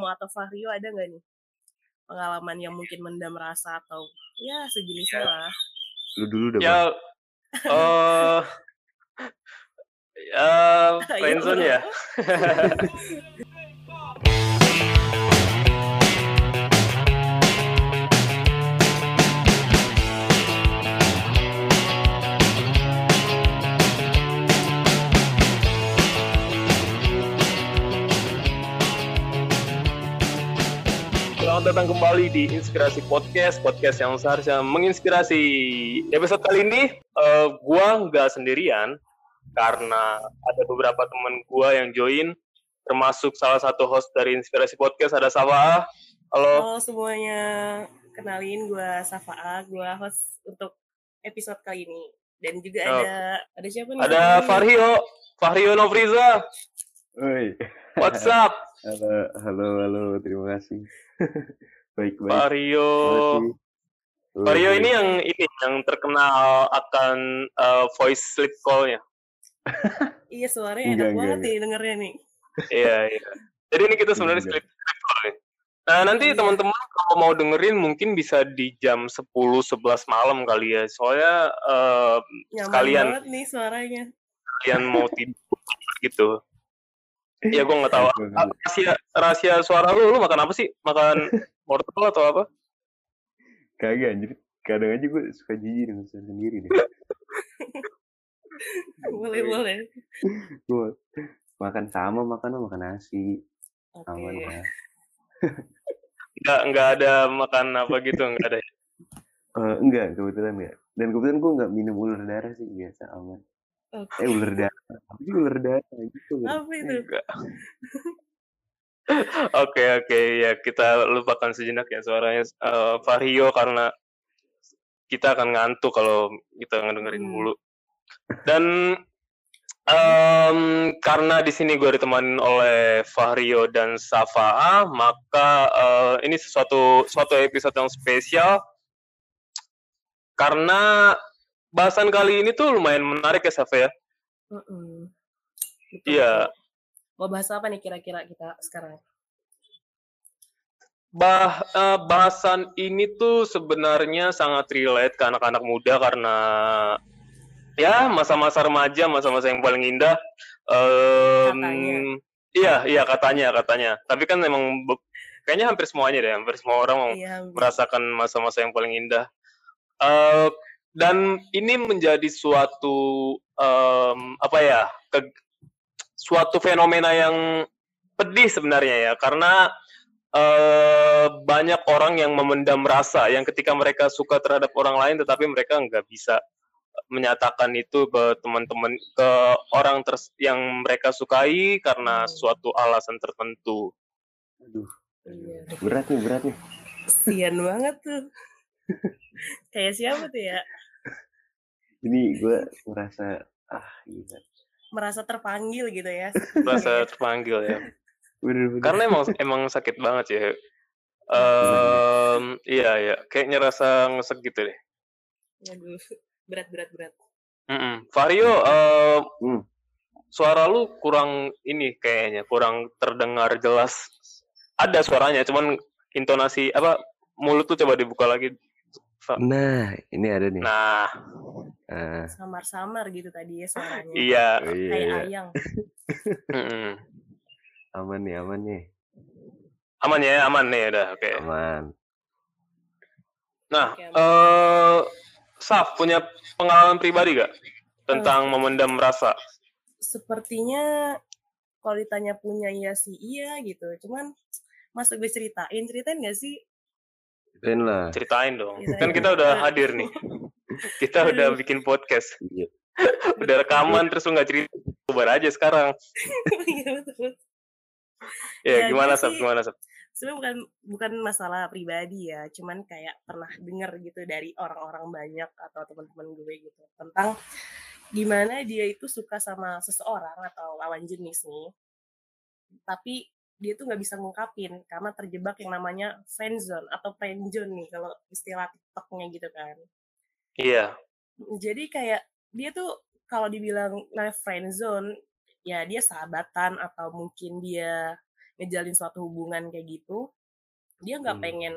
Romo atau Vario ada nggak nih pengalaman yang mungkin mendam rasa atau ya sejenisnya lah. Lu dulu dah. Ya, eh ya, friendzone ya. Selamat datang kembali di Inspirasi Podcast, podcast yang seharusnya menginspirasi. Episode kali ini, uh, gua nggak sendirian karena ada beberapa teman gua yang join, termasuk salah satu host dari Inspirasi Podcast ada Safa. Halo. Halo semuanya, kenalin gue Safa, gue host untuk episode kali ini. Dan juga Oh. ada ada siapa nih? Ada? Farhio, Farhio Novriza. Oi. What's up, Halo, halo, halo, terima kasih. baik, baik. Kasih. Oi, Vario oi. ini yang ini yang terkenal akan uh, voice sleep call-nya. Iya suaranya Enggak, enak enggak, banget enggak. nih dengernya nih. Iya, iya. Jadi ini kita sebenarnya sleep sleep call nih. Nah, nanti Iya. teman-teman kalau mau dengerin mungkin bisa di jam 10 11 malam kali ya. Soalnya uh, Nyaman Sekalian. banget nih suaranya. kalian mau tidur gitu. Ya gue nggak tahu. Rahasia rahasia suara lu, lu makan apa sih? Makan wortel atau apa? Kagak anjir. Kadang aja gue suka jijik dengan suara sendiri deh. boleh boleh. Gue makan sama, makan makan nasi. Oke. Aman lah. Nggak nggak ada makan apa gitu, nggak ada. Eh, enggak, kebetulan enggak. Dan kebetulan gue enggak minum ular darah sih, biasa aman. Oke. Eh, ular darah. Sih ular darah? Gitu. Apa itu? Oke oke ya kita lupakan sejenak ya suaranya eh, Vario karena kita akan ngantuk kalau kita ngedengerin Hmm. mulu. Dan em, karena di sini gue ditemanin oleh Vario dan Safa, maka eh, ini sesuatu suatu episode yang spesial karena bahasan kali ini tuh lumayan menarik ya Safa ya. Mm-mm. Betul, Iya. Mau bahas apa nih kira-kira kita sekarang? Bah, eh, bahasan ini tuh sebenarnya sangat relate ke anak-anak muda karena ya masa-masa remaja, masa-masa yang paling indah. Katanya. Iya, iya katanya, katanya. Tapi kan memang kayaknya hampir semuanya deh, hampir semua orang Iya. merasakan masa-masa yang paling indah. Eh, dan ini menjadi suatu em, apa ya, ke- suatu fenomena yang pedih sebenarnya ya, karena eh, banyak orang yang memendam rasa, yang ketika mereka suka terhadap orang lain, tetapi mereka nggak bisa menyatakan itu ke teman-teman, ke orang ters- yang mereka sukai karena Hmm. suatu alasan tertentu. Aduh, Iya. berat nih, berat nih. Kesian banget tuh. Kayak siapa tuh ya? Ini gue merasa, ah gila. Merasa terpanggil gitu ya. Merasa terpanggil ya. Bener-bener. karena emang emang sakit banget ya Em, iya ya kayaknya rasa ngesek gitu deh berat berat berat. Mm-mm. Vario eh, Hmm. suara lu kurang ini kayaknya kurang terdengar jelas ada suaranya cuman intonasi apa mulut tuh coba dibuka lagi Nah, ini ada nih. nah Ah, Samar-samar gitu tadi ya suaranya. iya oh iya, Kayak iya. ayang. Aman nih, aman nih. aman ya aman nih udah oke Aman. nah eh Saf punya pengalaman pribadi gak tentang memendam rasa Sepertinya kalau ditanya punya iya sih iya gitu. Cuman masa gue ceritain, ceritain gak sih? Keren lah. ceritain dong Ceritain. kan kita udah hadir nih kita udah Aduh. bikin podcast Iya. udah rekaman terus lu nggak cerita coba aja sekarang Iya betul. ya, Ya, gimana gue sab sih- gimana sab Sebenarnya bukan bukan masalah pribadi ya, cuman kayak pernah denger gitu dari orang-orang banyak atau teman-teman gue gitu tentang gimana dia itu suka sama seseorang atau lawan jenis nih, tapi dia tuh nggak bisa ngungkapin karena terjebak yang namanya friendzone atau friendzone nih kalau istilah TikToknya gitu kan. iya Jadi kayak dia tuh kalau dibilang nah friendzone ya dia sahabatan atau mungkin dia ngejalin suatu hubungan kayak gitu dia nggak Hmm. pengen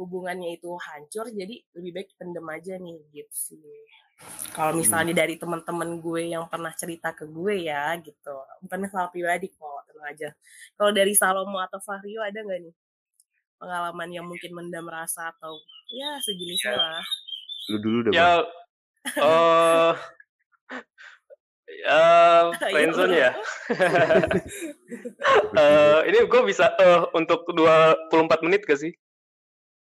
hubungannya itu hancur jadi lebih baik pendem aja nih gitu sih. Kalau Hmm. misalnya dari teman-teman gue yang pernah cerita ke gue ya gitu. Bukan masalah pribadi kok tenang aja. Kalau dari Salomo atau Fahrio ada nggak nih pengalaman yang mungkin mendam rasa atau ya sejenisnya lah? Lu dulu dah, Ya, eh ya, friendzone ya. Eh, ini gue bisa eh untuk 24 menit gak sih?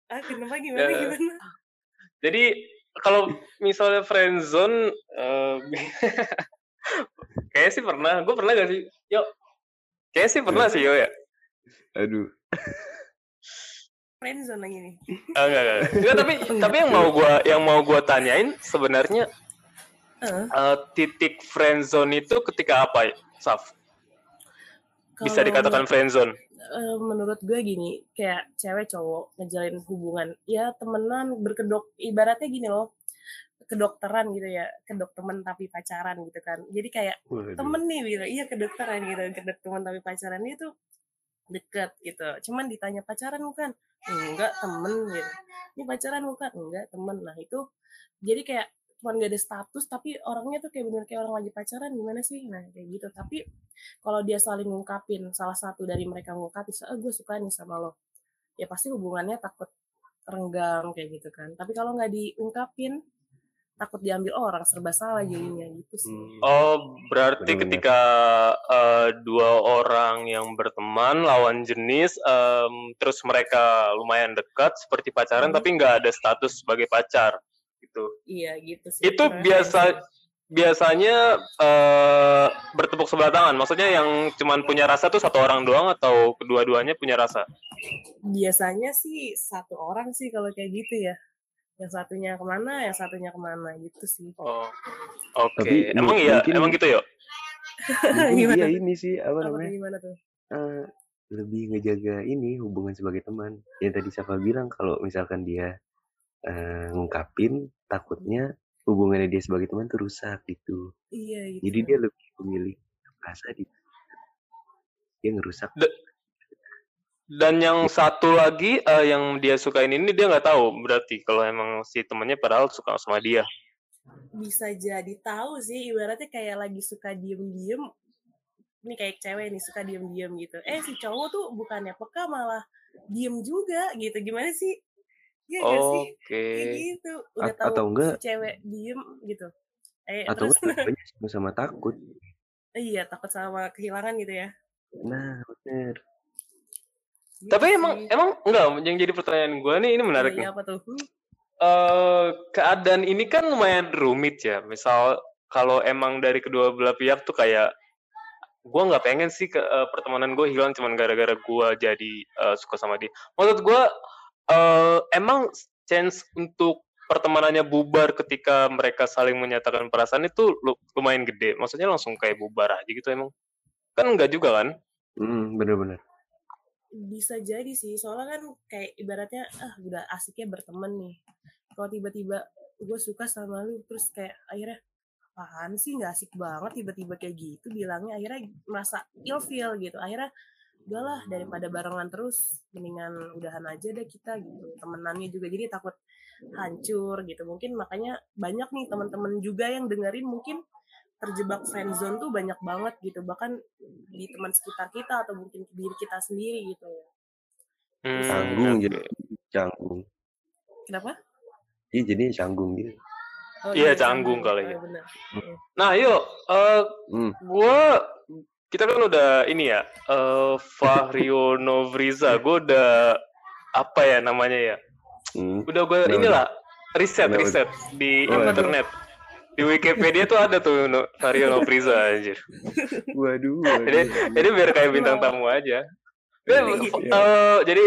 Ah kenapa gimana Ya. gimana Jadi kalau misalnya friendzone, eh kayaknya sih pernah. Gue pernah gak sih? Yo, kayaknya sih pernah sih yo ya. Aduh. friendzone lagi nih Ah, enggak, enggak. Enggak, tapi tapi yang mau gua yang mau gua tanyain sebenarnya Eh, eh, titik friendzone itu ketika apa, Saf? Bisa dikatakan friendzone. Eh, menurut gue gini kayak cewek cowok ngejalin hubungan ya temenan berkedok ibaratnya gini loh kedokteran gitu ya kedok temen tapi pacaran gitu kan. Jadi kayak Waduh. temen nih bilang iya kedokteran gitu kedok temen tapi pacaran itu deket gitu. Cuman ditanya pacaran bukan? Enggak temen gitu. Ini pacaran bukan? Enggak temen. Nah itu jadi kayak cuman gak ada status tapi orangnya tuh kayak bener kayak orang lagi pacaran gimana sih? Nah kayak gitu. Tapi kalau dia saling ngungkapin salah satu dari mereka ngungkapin ah gue suka nih sama lo. Ya pasti hubungannya takut renggang kayak gitu kan. Tapi kalau nggak diungkapin takut diambil orang serba salah jadinya gitu sih. Hmm. Oh, berarti ketika eh, dua orang yang berteman lawan jenis, em, terus mereka lumayan dekat seperti pacaran, Hmm. tapi nggak ada status sebagai pacar, gitu. iya gitu sih Itu biasa biasanya eh, bertepuk sebelah tangan. Maksudnya yang cuman punya rasa tuh satu orang doang atau kedua-duanya punya rasa? biasanya sih satu orang sih kalau kayak gitu ya yang satunya ke mana yang satunya ke mana gitu sih Oh, oke. Tapi Emang iya, mungkin- emang gitu ya? Mungkin Gimana tuh? ini sih apa apa namanya? gimana tuh eh, lebih ngejaga ini hubungan sebagai teman. Yang tadi Safa bilang kalau misalkan dia eh, ngungkapin takutnya hubungannya dia sebagai teman tuh rusak gitu. iya gitu Jadi dia lebih memilih rasa di dia ngerusak. Dan yang satu lagi eh, yang dia sukain ini dia nggak tahu berarti kalau emang si temennya padahal suka sama dia. bisa jadi tahu sih ibaratnya kayak lagi suka diem-diem ini kayak cewek nih suka diem-diem gitu eh si cowok tuh bukannya peka malah diem juga gitu gimana sih Iya gak sih Oke. kayak gitu udah A- tahu atau enggak si cewek diem gitu eh atau terus enggak sama-sama takut. iya takut sama kehilangan gitu ya Nah, bener. Gitu Tapi emang sih. emang enggak yang jadi pertanyaan gue nih ini menarik Iya, nih. apa tuh Eh keadaan ini kan lumayan rumit ya. Misal kalau emang dari kedua belah pihak tuh kayak gue nggak pengen sih ke eh, pertemanan gue hilang cuman gara-gara gue jadi eh, suka sama dia. Maksud gue eh emang chance untuk pertemanannya bubar ketika mereka saling menyatakan perasaan itu lu- lumayan gede. Maksudnya langsung kayak bubar aja gitu emang. Kan enggak juga kan? Hmm, bener-bener. bisa jadi sih soalnya kan kayak ibaratnya ah udah asiknya berteman nih kalau tiba-tiba gue suka sama lu terus kayak akhirnya apaan sih nggak asik banget tiba-tiba kayak gitu bilangnya akhirnya merasa ilfeel gitu akhirnya udahlah daripada barengan terus mendingan udahan aja deh kita gitu temenannya juga jadi takut hancur gitu mungkin makanya banyak nih teman-teman juga yang dengerin mungkin terjebak friendzone tuh banyak banget gitu bahkan di teman sekitar kita atau mungkin diri kita sendiri gitu ya Hmm, Canggung jadi canggung. kenapa Iya jadinya canggung gitu. oh Iya, canggung kali oh, ya. bener. Nah, yuk eh Hmm. gua kita kan udah ini ya eh Fahrio Novriza gue udah apa ya namanya ya Hmm. udah gue inilah riset riset di Oh, internet di Wikipedia tuh ada tuh no, Fahrio Novriza anjir Waduh. jadi waduh. jadi biar kayak bintang tamu aja Eh, Iya. eh, jadi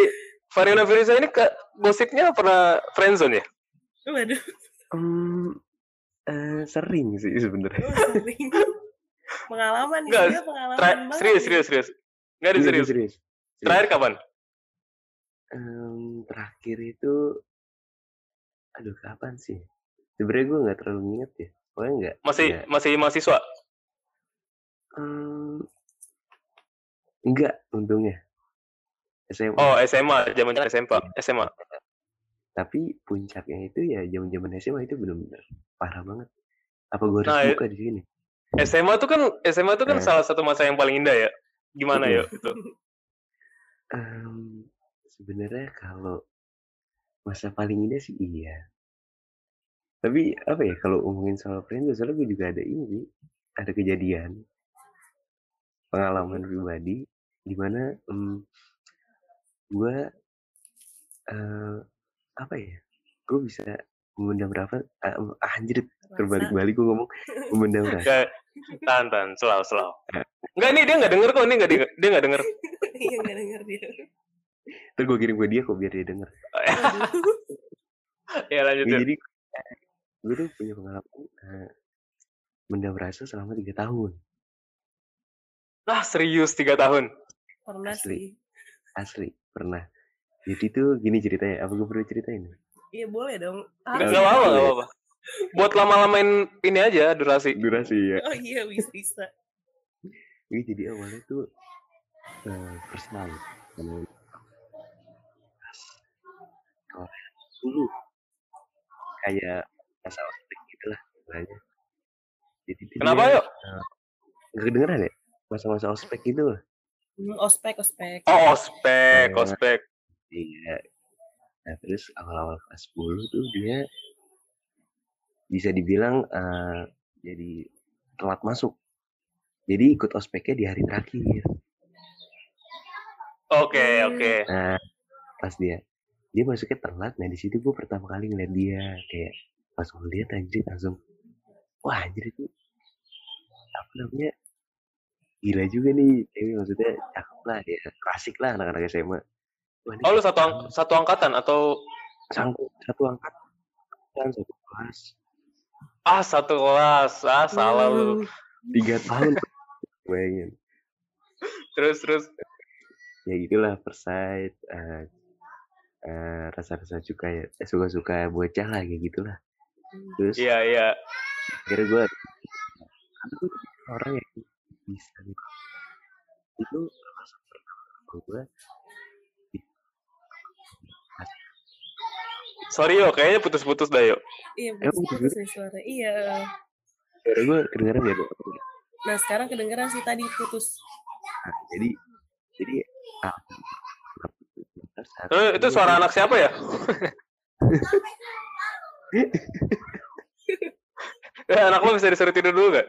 Fahrio Novriza ini ke gosipnya pernah friendzone ya waduh Hmm, eh, sering sih sebenarnya. oh, sering. Pengalaman nih Enggak, dia pengalaman Tra- banget serius serius serius nggak ada Iya, serius serius. terakhir kapan Em, terakhir itu, aduh kapan sih? Sebenarnya gue nggak terlalu inget ya. Pokoknya nggak. masih nggak. masih mahasiswa Em, enggak, untungnya. SMA. Oh, SMA, zaman SMA, SMA. Tapi puncaknya itu ya zaman-zaman SMA itu benar-benar parah banget. Apa gue harus Nah, buka di sini? SMA tuh kan SMA tuh kan Eh. salah satu masa yang paling indah ya. Gimana Betul. ya itu? Em, sebenarnya kalau masa paling indah sih iya. Tapi apa ya kalau ngomongin soal friendzone, soalnya gue juga ada ini sih, ada kejadian pengalaman pribadi di mana em, gue eh, apa ya? Gue bisa memendam rasa, ah, em, ah, anjir terbalik-balik gue ngomong memendam rasa. Enggak, tahan, tahan, slow, slow. Enggak nih dia nggak denger kok, ini nggak denger, dia nggak denger. Iya nggak denger dia. Terus gue kirim ke dia kok biar dia denger. Ya Ya, lanjutin. jadi gue tuh punya pengalaman eh, mendam rasa selama tiga tahun. Ah serius tiga tahun. Pernah Asli. sih. Asli, pernah. Jadi tuh gini ceritanya, apa gue perlu ceritain? Iya boleh dong. Nggak nggak apa-apa, nggak apa-apa. Buat lama-lamain ini aja durasi. Durasi ya. Oh iya bisa bisa. Ini jadi awalnya tuh eh personal. Dulu kayak masa ospek gitu lah istilahnya. Jadi Kenapa dia, yuk? eh, nggak kedengeran ya? Masa-masa ospek gitu loh. Hmm, ospek ospek. Oh ospek, Eh, ospek. Iya. Nah terus awal-awal kelas 10 tuh dia bisa dibilang eh, jadi telat masuk. Jadi ikut ospeknya di hari terakhir. Oke, Hmm. oke. Nah pas dia dia masuknya telat. Nah di situ gue pertama kali ngeliat dia kayak pas gue lihat anjir langsung wah anjir itu apa namanya gila juga nih cewek maksudnya cakep lah ya klasik lah anak-anak SMA. Wah, Oh lu satu ang satu angkatan atau satu angkat dan satu kelas ah satu kelas? Ah salah lu. Tiga tahun bayangin Terus terus. ya gitulah persight eh eh, rasa-rasa suka ya eh, suka-suka bocah lah kayak gitulah terus Iya iya. akhirnya gue karena gue orang yang bisa gitu itu gue Sorry yo, kayaknya putus-putus dah yo. Iya Emang putus gitu? putus nih suara. Iya. karena gue kedengeran ya Dok? Nah sekarang kedengeran sih tadi putus. nah, jadi jadi ah, Eh, itu suara anak siapa ya? eh, anak lo bisa disuruh tidur dulu gak?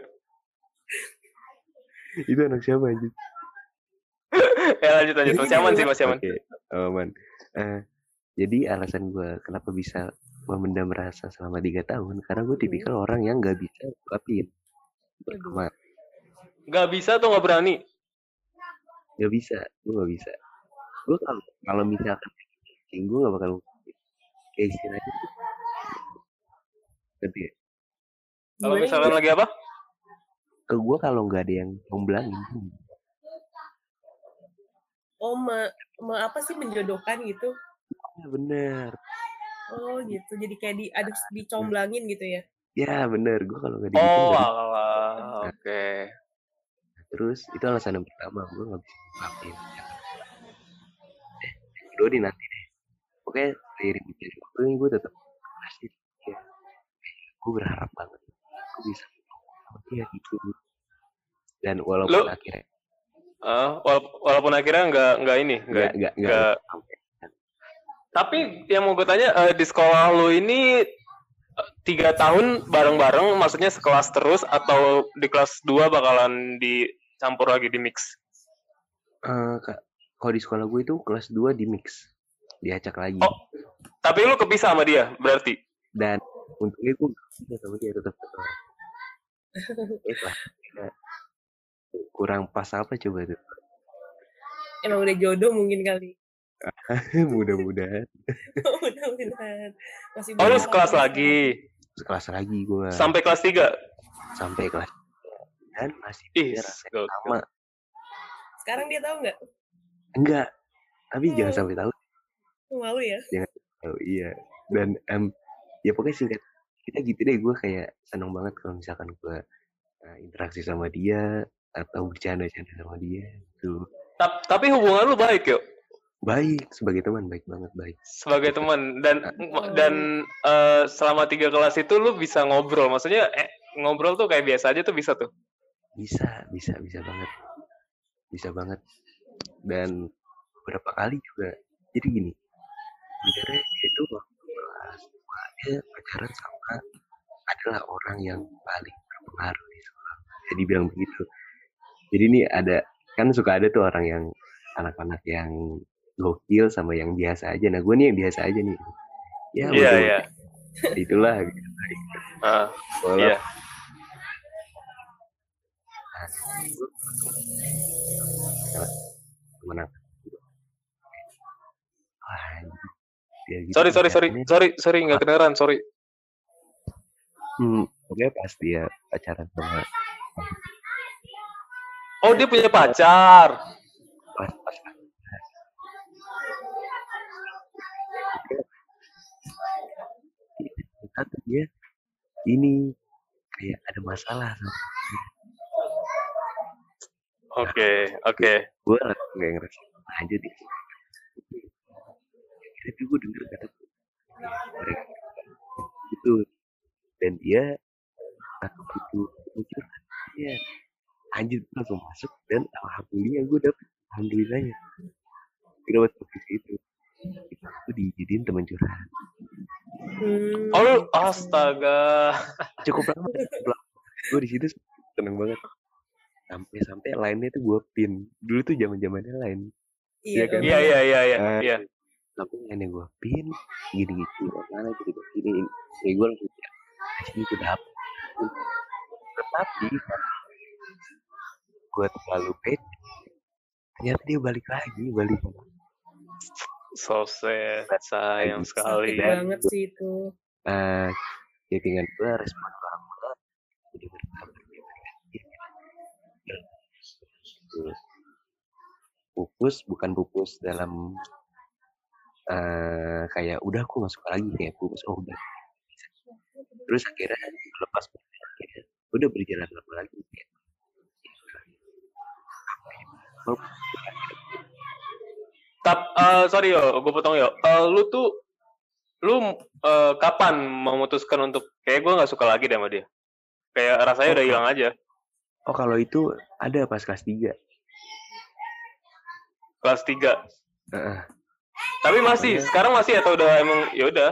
itu anak siapa anjir ya lanjut lanjut. Masih aman sih, masih aman. Oke, aman. Eh, jadi alasan gue kenapa bisa memendam rasa selama tiga tahun karena gue tipikal orang yang nggak bisa ungkapin pertama Gak bisa atau gak berani? nggak bisa gue nggak bisa gue kalau kalau misalkan gue nggak bakal ungkapin kayak istilahnya tuh ngerti ya? Kalau misalkan gimana? lagi apa? ke gue kalau nggak ada yang ngomblangin Oh me, me apa sih menjodohkan gitu? Ya bener Oh gitu. Jadi kayak di ada dicomblangin gitu ya. ya bener gue kalau nggak gitu Oh, bisa. alah. Oke. terus itu alasan yang pertama gue nggak bisa ngungkapin eh kedua di nanti deh oke seiring dari waktu gue tetap pasti ya gue berharap banget gue bisa dia gitu dan walaupun Lu- akhirnya Eh, wala- walaupun akhirnya nggak nggak ini, nggak. nggak nggak nggak nggak- sampai Tapi yang mau gue tanya eh, di sekolah lu ini eh, tiga tahun bareng-bareng, maksudnya sekelas terus atau di kelas 2 bakalan dicampur lagi di mix? Eh, Kak, kalau di sekolah gue itu kelas 2 di mix diacak lagi Oh. Tapi lu kepisah sama dia berarti? dan untungnya gue nggak bisa sama dia tetap eh lah ya, kurang pas apa coba tuh Emang udah jodoh mungkin kali. mudah-mudahan Mudah-mudahan. Masih Oh lu sekelas tahu. lagi, sekelas lagi gue sampai kelas 3? sampai kelas tiga. dan masih sama Sekarang dia tahu nggak? enggak tapi jangan Oh. sampai tahu Malu ya. oh iya dan em, ya pokoknya singkat kita gitu deh gue kayak seneng banget kalau misalkan gue uh, interaksi sama dia atau bercanda-canda sama dia gitu Ta- Tapi hubungan lu baik yuk? Baik, sebagai teman baik banget, baik. Sebagai Gitu. teman dan Oh. dan eee, selama 3 kelas itu lu bisa ngobrol, maksudnya, eh, ngobrol tuh kayak biasa aja tuh bisa tuh? Bisa bisa bisa banget. Bisa banget. Dan beberapa kali juga jadi gini, sebenarnya itu waktu kelas 2 dia pacaran sama adalah orang yang paling berpengaruh di sekolah, bisa dibilang begitu. Jadi nih ada kan suka ada tuh orang yang anak-anak yang gokil sama yang biasa aja. Nah, gue nih yang biasa aja nih. Ya Iya bodo iya. itulah gitu. Heeh, Sekolah iya. Wah, anjing. Dia gitu Sorry sorry sorry sorry sorry nggak kedengeran, sorry. Hmm, pokoknya pas dia pacaran sama Oh, dia punya pacar? pas pas tuh dia ini kayak ada masalah sama Oke oke. gue nggak ngerasa aja deh. Tapi gue denger kata mereka itu dan dia aku butuh mikir dia anjir langsung masuk dan alhamdulillah gue dapet. Alhamdulillahnya. Gue dapet posisi itu itu aku dijadiin teman curhat. Hmm. Oh, astaga. cukup lama cukup lama. Gue di situ seneng banget. Sampai sampai lainnya tuh gue pin. Dulu tuh zaman zamannya lain Iya, Iya kan? Iya iya iya iya Eh, iya. tapi lainnya gue pin gini gitu mana gitu gini kayak gue langsung kayak sini gue dapet tetapi gue terlalu pede. Ternyata dia balik lagi balik So sad, sayang sekali. Sakit banget sih itu. nah chattingan gue respon orang pupus bukan pupus dalam eh kayak udah aku masuk lagi kayak pupus oh udah terus akhirnya lepas akhirnya udah berjalan lama lagi kayak Oh, Tap, eh, sorry yo, gue potong yo. Eh, lu tuh, lu eh, kapan memutuskan untuk kayak gue nggak suka lagi deh sama dia? Kayak rasanya udah Oh, hilang aja. oh kalau itu ada pas kelas 3 Kelas 3 Heeh. Tapi masih, Iya. sekarang masih atau udah emang ya udah.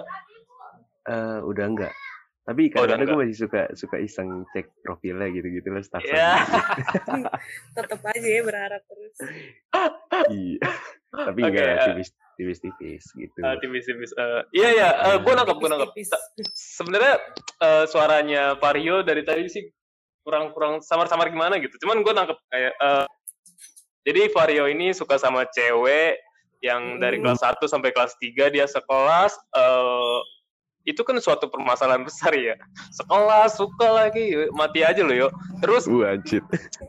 Eh, udah enggak tapi Oh, udah kadang-kadang gue masih suka suka iseng cek profilnya gitu-gitu lah staff Ya. Tetap aja ya berharap terus. iya tapi Oke, enggak eh. tipis tipis-tipis gitu Eh, tipis-tipis. eh, iya ya, eh, gue nangkep, gue nangkep. Sebenarnya eh, suaranya Vario dari tadi sih kurang-kurang samar-samar gimana gitu. Cuman gue nangkep kayak eh, jadi Vario ini suka sama cewek yang dari Hmm. kelas 1 sampai kelas 3 dia sekelas eh itu kan suatu permasalahan besar ya. Sekelas suka lagi mati aja lo yo. Terus anjir.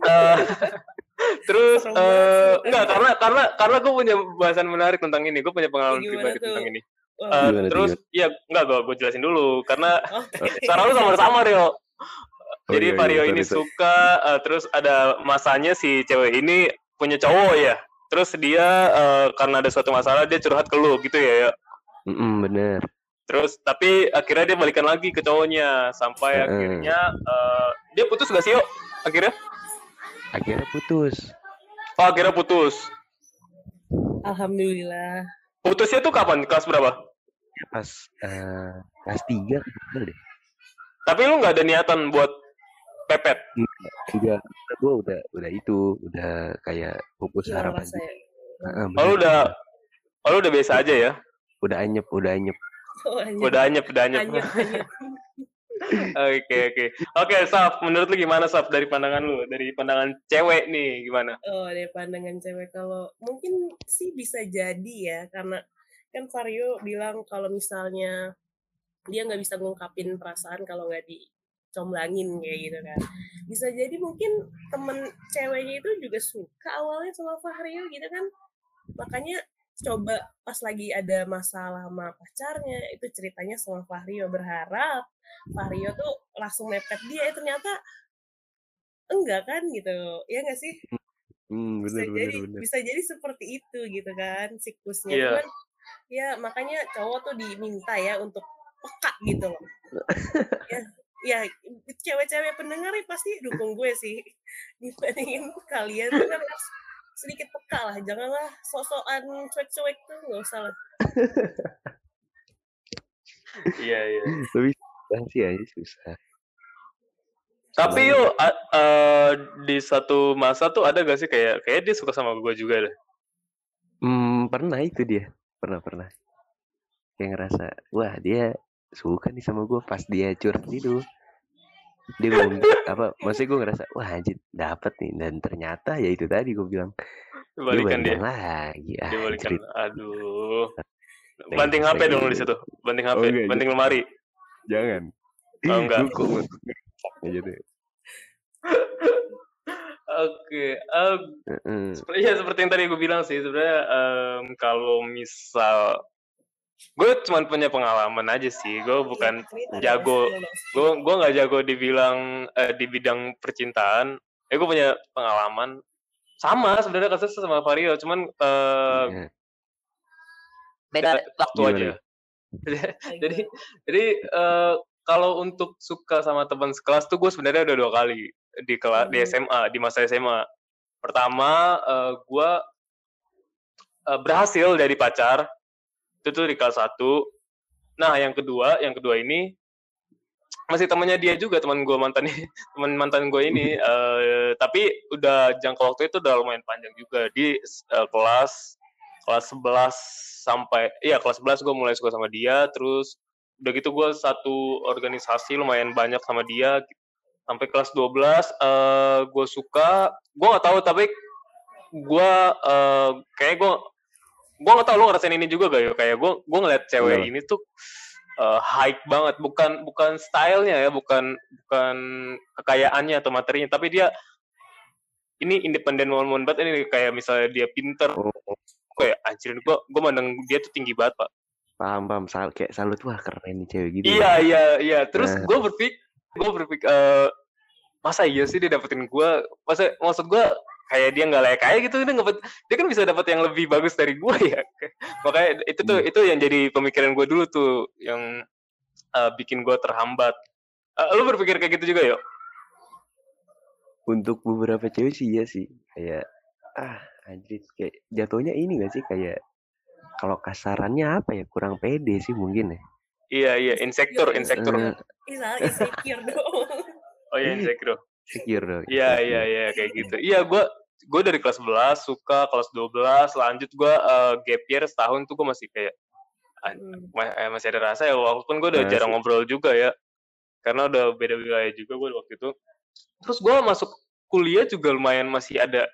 eh, terus Serem eh banget. enggak karena karena karena gue punya bahasan menarik tentang ini. Gue punya pengalaman Gimana pribadi tuh? tentang ini. Eh, Gimana tuh, terus ya enggak gue gue jelasin dulu karena oke. suara lu samar-samar yo. Oh, Jadi iya, iya, Vario sorry, ini sorry. suka eh, terus ada masanya si cewek ini punya cowok ya. Terus dia eh, karena ada suatu masalah dia curhat ke lu gitu ya. ya. Mm-mm, bener. Terus tapi akhirnya dia balikan lagi ke cowoknya sampai Heeh. akhirnya eh, dia putus gak sih yo? Akhirnya? Akhirnya putus. Oh akhirnya putus. Alhamdulillah. Putusnya tuh kapan? Kelas berapa? Ya, pas eh, kelas 3 bener deh. Tapi lu nggak ada niatan buat pepet. Enggak, gue udah udah itu, udah kayak pupus Hilang harapan. rasa ya. Heeh, Oh lu udah Oh lu udah biasa aja ya? udah anyep, udah anyep. Oh, anjir. Udah anyep, udah anyep. Anyep, anyep. Oke oke. Oke, Saf, menurut lu gimana Saf dari pandangan lu? Dari pandangan cewek nih gimana? Oh, dari pandangan cewek kalau mungkin sih bisa jadi ya karena kan Vario bilang kalau misalnya dia nggak bisa ngungkapin perasaan kalau nggak dicomblangin kayak gitu kan. Bisa jadi mungkin temen ceweknya itu juga suka awalnya sama Vario gitu kan. Makanya coba pas lagi ada masalah sama pacarnya itu ceritanya sama Vario berharap Vario tuh langsung mepet dia eh, ternyata enggak kan gitu ya nggak sih Hmm, Bisa bener bener jadi bener. bisa jadi seperti itu gitu kan siklusnya. Iya. Cuman ya makanya cowok tuh diminta ya untuk peka gitu loh. Ya, ya cewek-cewek pendengar nih pasti dukung gue sih. Dibandingin kalian tuh kan harus sedikit peka lah. Janganlah sok-sokan cuek-cuek tuh nggak usah lah. Iya, iya. Tapi susah sih aja susah. Tapi yuk eh, di satu masa tuh ada gak sih kayak kayak dia suka sama gue juga deh. hmm, pernah itu dia. Pernah pernah. Kayak ngerasa, wah dia suka nih sama gue pas dia curhat itu. Dia ngomong apa? Maksudnya gue ngerasa, wah anjir dapet nih. Dan ternyata ya itu tadi gue bilang, dia Balikan dia. lagi. Dia balikan. Anjir. Aduh. Banting HP dong di situ. Banting HP, Oh enggak, banting lemari. jangan. Oh enggak. Gitu. Oke, em, Heeh. seperti ya seperti yang tadi gue bilang sih sebenarnya em, kalau misal gue cuma punya pengalaman aja sih, gue bukan Iya, jago, gue gue nggak jago dibilang eh, di bidang percintaan. Eh gue punya pengalaman sama sebenarnya kasusnya sama Vario, cuman eh, Iya. beda waktu aja. Kayak jadi jadi eh, kalau untuk suka sama teman sekelas tuh gue sebenarnya udah dua kali di kelas di Hmm. SMA di masa SMA pertama eh, gue eh, berhasil dari pacar itu tuh di kelas 1 nah yang kedua yang kedua ini masih temannya dia juga teman gue mantan teman mantan gue ini. Eh, tapi udah jangka waktu itu udah lumayan panjang juga. Di eh, kelas kelas 11 sampai iya kelas 11 gue mulai suka sama dia. Terus udah gitu gue satu organisasi lumayan banyak sama dia. Sampai kelas 12 eh gue suka. Gue nggak tahu tapi gue eh kayak gue gue nggak tahu lo ngerasain ini juga gak ya? Kayak gue gue ngeliat cewek Kenapa? ini tuh eh, hype banget. Bukan bukan stylenya ya bukan bukan kekayaannya atau materinya tapi dia ini independen momen banget ini. Kayak misalnya dia pinter. Oh, kayak anjir gue gue mandang dia tuh tinggi banget pak. Paham paham. Sal kayak salut wah keren nih cewek gitu. iya iya iya. Terus Nah. gue berpikir gue berpikir eh, masa iya sih dia dapetin gue masa maksud gue kayak dia nggak layak kayak gitu dia dapet dia kan bisa dapat yang lebih bagus dari gue ya makanya itu tuh Hmm. itu yang jadi pemikiran gue dulu tuh yang eh, bikin gue terhambat Eh, lu berpikir kayak gitu juga yuk Untuk beberapa cewek sih iya sih kayak ah anjir kayak jatuhnya ini gak sih kayak kalau kasarannya apa ya kurang pede sih mungkin ya. iya iya insecure insecure Eh, Ih, salah insecure dong. oh iya insecure secure dong. Iya insecure. iya iya kayak gitu. Iya gue gue dari kelas 11 suka kelas 12 lanjut gue eh, gap year setahun tuh gue masih kayak Hmm. eh, masih ada rasa ya walaupun gue udah Masih. jarang ngobrol juga ya karena udah beda wilayah juga gue waktu itu. Terus gue masuk kuliah juga lumayan masih ada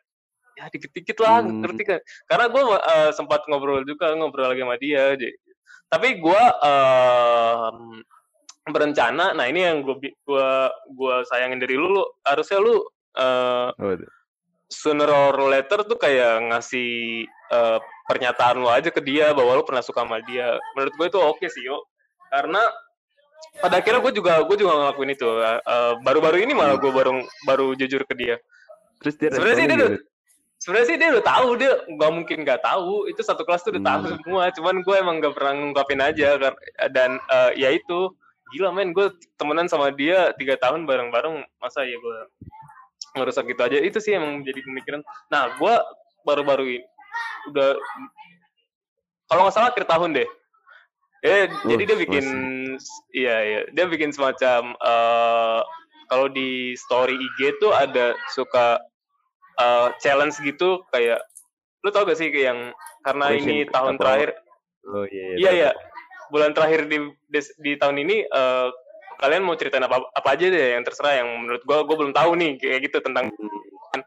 ya dikit-dikit lah Hmm. ngerti kan? Karena gue eh, sempat ngobrol juga ngobrol lagi sama dia. J- Tapi gue em, berencana, nah ini yang gue gua gua sayangin dari lu, lu harusnya lu eh, Oh. Sooner or later tuh kayak ngasih eh, pernyataan lo aja ke dia bahwa lo pernah suka sama dia. Menurut gue itu oke sih yo, karena pada akhirnya gue juga gue juga ngelakuin itu. Eh, Baru-baru ini malah gue baru baru jujur ke dia. Terus dia Sebenarnya sih dia udah, sebenarnya sih dia udah tahu dia nggak mungkin nggak tahu itu satu kelas tuh udah tahu Hmm. semua. Cuman gue emang nggak pernah ngungkapin aja dan eh, ya itu gila men gue temenan sama dia tiga tahun bareng-bareng masa ya gue ngerusak gitu aja. Itu sih emang jadi pemikiran. Nah gue baru-baru ini udah kalau nggak salah akhir tahun deh. Eh jadi dia Uh, bikin iya iya. Dia bikin semacam eh kalau di story IG tuh ada suka eh, challenge gitu kayak lu tau gak sih kayak yang karena Question ini tahun terakhir Oh iya iya. Iya tahu. bulan terakhir di di, di tahun ini eh, kalian mau ceritain apa apa aja deh yang terserah yang menurut gua gua belum tahu nih kayak gitu tentang Hmm.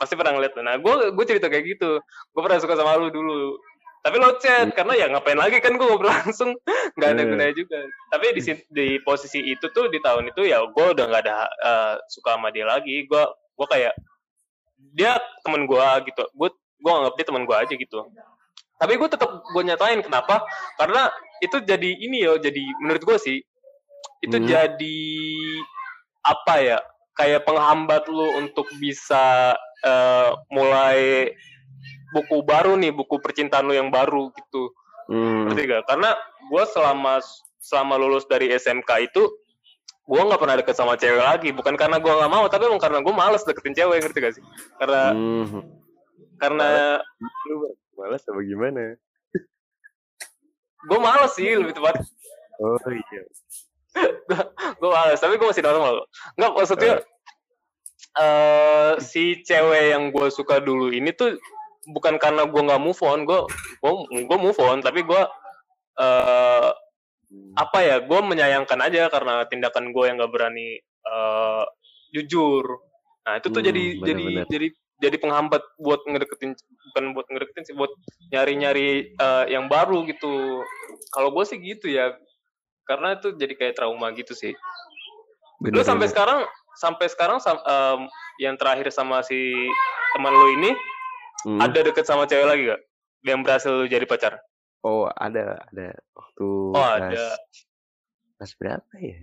pasti pernah ngeliat nah gua gua cerita kayak gitu. Gua pernah suka sama lu dulu. Tapi lo chat karena ya ngapain lagi kan gua ngobrol langsung. Nggak ada Hmm. gunanya juga. Tapi di di posisi itu tuh di tahun itu ya gua udah nggak ada eh, suka sama dia lagi. Gua gua kayak dia temen gua gitu. Gua gua anggap dia temen gua aja gitu. Tapi gue tetap gue nyatain kenapa? Karena itu jadi ini yo jadi menurut gue sih itu Hmm. jadi apa ya kayak penghambat lu untuk bisa uh, mulai buku baru nih buku percintaan lu yang baru gitu Hmm. ngerti gak? Karena gue selama selama lulus dari SMK itu gue nggak pernah deket sama cewek lagi bukan karena gue nggak mau tapi emang karena gue males deketin cewek ngerti gak sih karena Hmm. karena Lu malas apa gimana? gue males sih lebih tepat Oh iya. Gue males tapi gue masih normal. Nggak maksudnya eh si cewek yang gue suka dulu ini tuh bukan karena gue nggak move on gue gue move on tapi gue eh apa ya gue menyayangkan aja karena tindakan gue yang nggak berani eh jujur. Nah itu tuh Hmm, jadi jadi benar-benar. jadi jadi penghambat buat ngedeketin bukan buat ngedeketin sih buat nyari nyari yang baru gitu. Kalau gue sih gitu ya karena itu jadi kayak trauma gitu sih lu Bener, sampai bener. sekarang sampai sekarang sam- em, yang terakhir sama si teman lu ini Hmm. ada deket sama cewek lagi gak yang berhasil lu jadi pacar Oh ada ada waktu oh kelas ada kelas berapa ya?